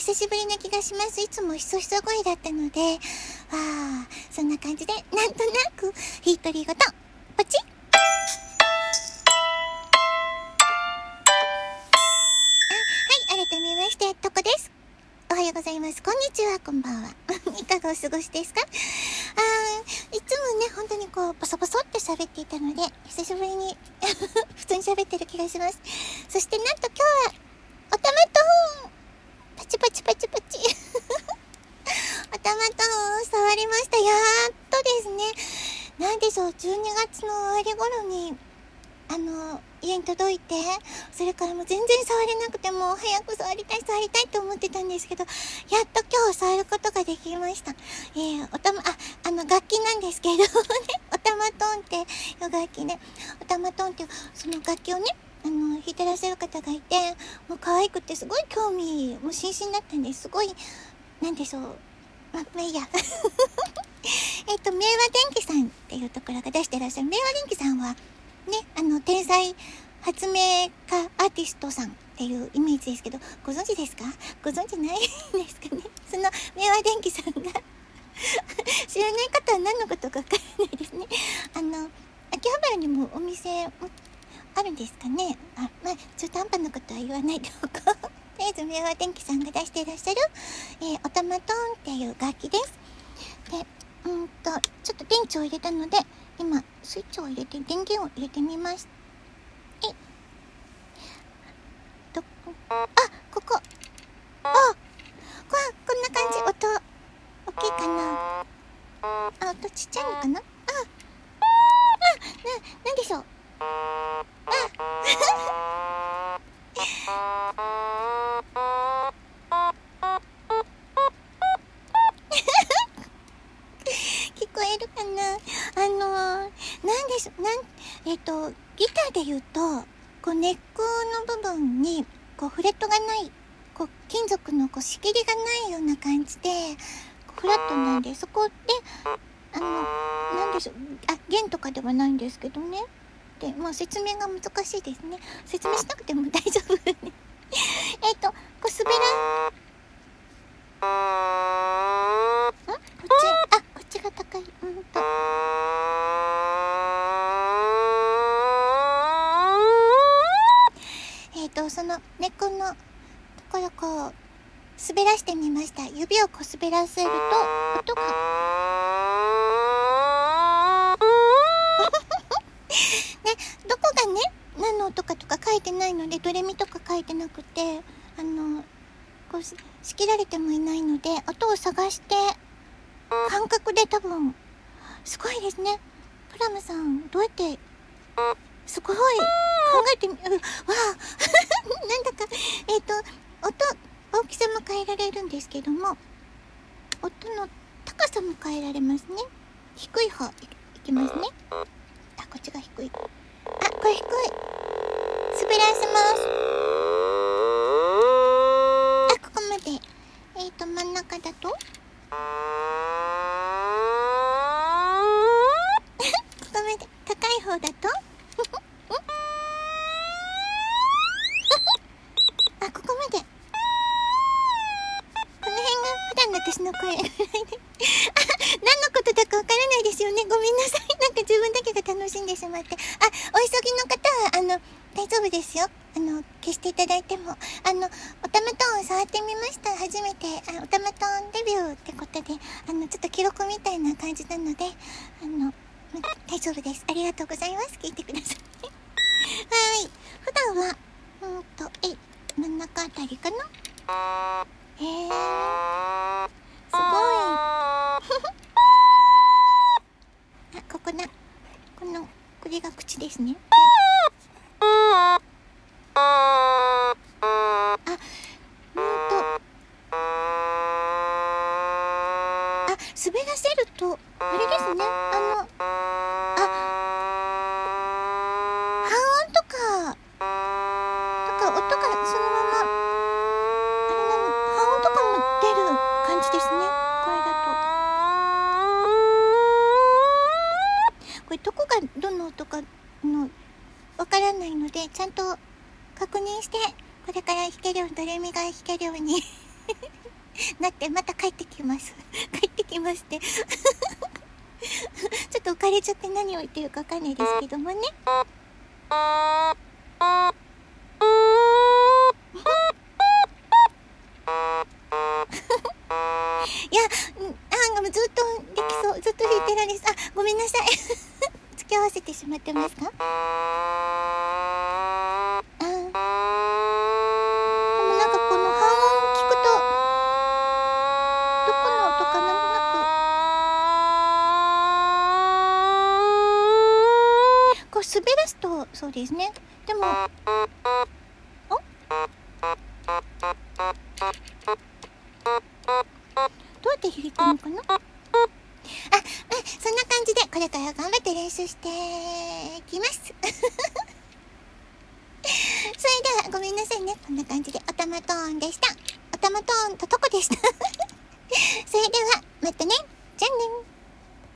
久しぶりな気がします。いつもひそひそ声だったので、ああ、そんな感じで、なんとなく、ヒートリーごと、ポチッあ、はい、改めまして、とこです。おはようございます。こんにちは、こんばんは。いかがお過ごしですか？あー、いつもね、本当にこう、ボソボソって喋っていたので、久しぶりに 普通に喋ってる気がします。そしてなんと今日は、おたまとんパチパチパチパチおたまとん触りました。やっとですね。なんでしょう、12月の終わり頃に、あの、家に届いて、それからもう全然触れなくても、早く触りたい、触りたいと思ってたんですけど、やっと今日触ることができました。えー、おたま、あ、あの、楽器なんですけどね、おたまトンっていう楽器ね、おたまトンっていう、その楽器をね、あの、弾いてらっしゃる方がいて、もう可愛くてすごい興味、もう心身だったんです。すごい、なんでしょう。まあ、まあ、いいや。えっと、明和電機さんっていうところが出してらっしゃる。明和電機さんは、ね、あの、天才発明家アーティストさんっていうイメージですけど、ご存知ですか？ご存知ないですかね？その、明和電機さんが 知らない方は何のことかわからないですね。あの、秋葉原にもお店あるんですかね？あ、まあ、中途半端なことは言わないでおこう。とりあえず、明和電機さんが出していらっしゃる、えー、オタマトーンっていう楽器です。で、うんと、ちょっと電池を入れたので、今、スイッチを入れて、電源を入れてみます。えどこ、あ、ここ。あ、ここんな感じ。音、大きいかなあ、音ちっちゃいのかな？あ、あ、な、なんでしょう？あ、えるかなあのー、なんでしょ、なん、えっ、ー、と、ギターで言うと、こう、ネックの部分に、こう、フレットがない、こう、金属のこう仕切りがないような感じで、フラットなんで、そこで、あの、なんでしょう、あ、弦とかではないんですけどね。で、まあ、説明が難しいですね。説明しなくても大丈夫 えっと、こう、滑ら、その根っこのところこう、滑らしてみました。指をこう滑らせると、音が、ね、どこがね、何の音かとか書いてないので、ドレミとか書いてなくて、あの、こう、仕切られてもいないので、音を探して、感覚で多分、すごいですね。プラムさん、どうやって、すごい、考えてみ、わあ、なんだか、えっ、ー、と、音、大きさも変えられるんですけども、音の高さも変えられますね。低い方、いいきますね。あ、こっちが低い。あ、これ低い。滑らせます。私の声。何のことだかわからないですよね。ごめんなさい。なんか自分だけが楽しんでしまって。あ、お急ぎの方は、あの、大丈夫ですよ。あの、消していただいても。あの、おたまトーンを触ってみました。初めて、あおたまトーンデビューってことで、あの、ちょっと記録みたいな感じなので、あの、大丈夫です。ありがとうございます。聞いてください。はい。普段は、うんと、え、真ん中あたりかな？え。すここな。この、これが口ですね。あ、うんと。あ、滑らせると、あれですね。あの、あ確認して、これから弾けるよう、ドレミが弾けるように なってまた帰ってきます 帰ってきますって ちょっと浮かれちゃって何を言ってるかわかんないですけどもねいや、あ、ずっとできそう。ずっと弾いてられそう。あ、ごめんなさい。付き合わせてしまってますか？どこの音かなんとなく、こう滑らすと、そうですね。でも、おどうやって弾いたのかな？あ、うん、そんな感じで、これから頑張って練習していきます。それでは、ごめんなさいね。こんな感じで、おたまトーンでした。おたまトーンととこでした。またね。じゃあね。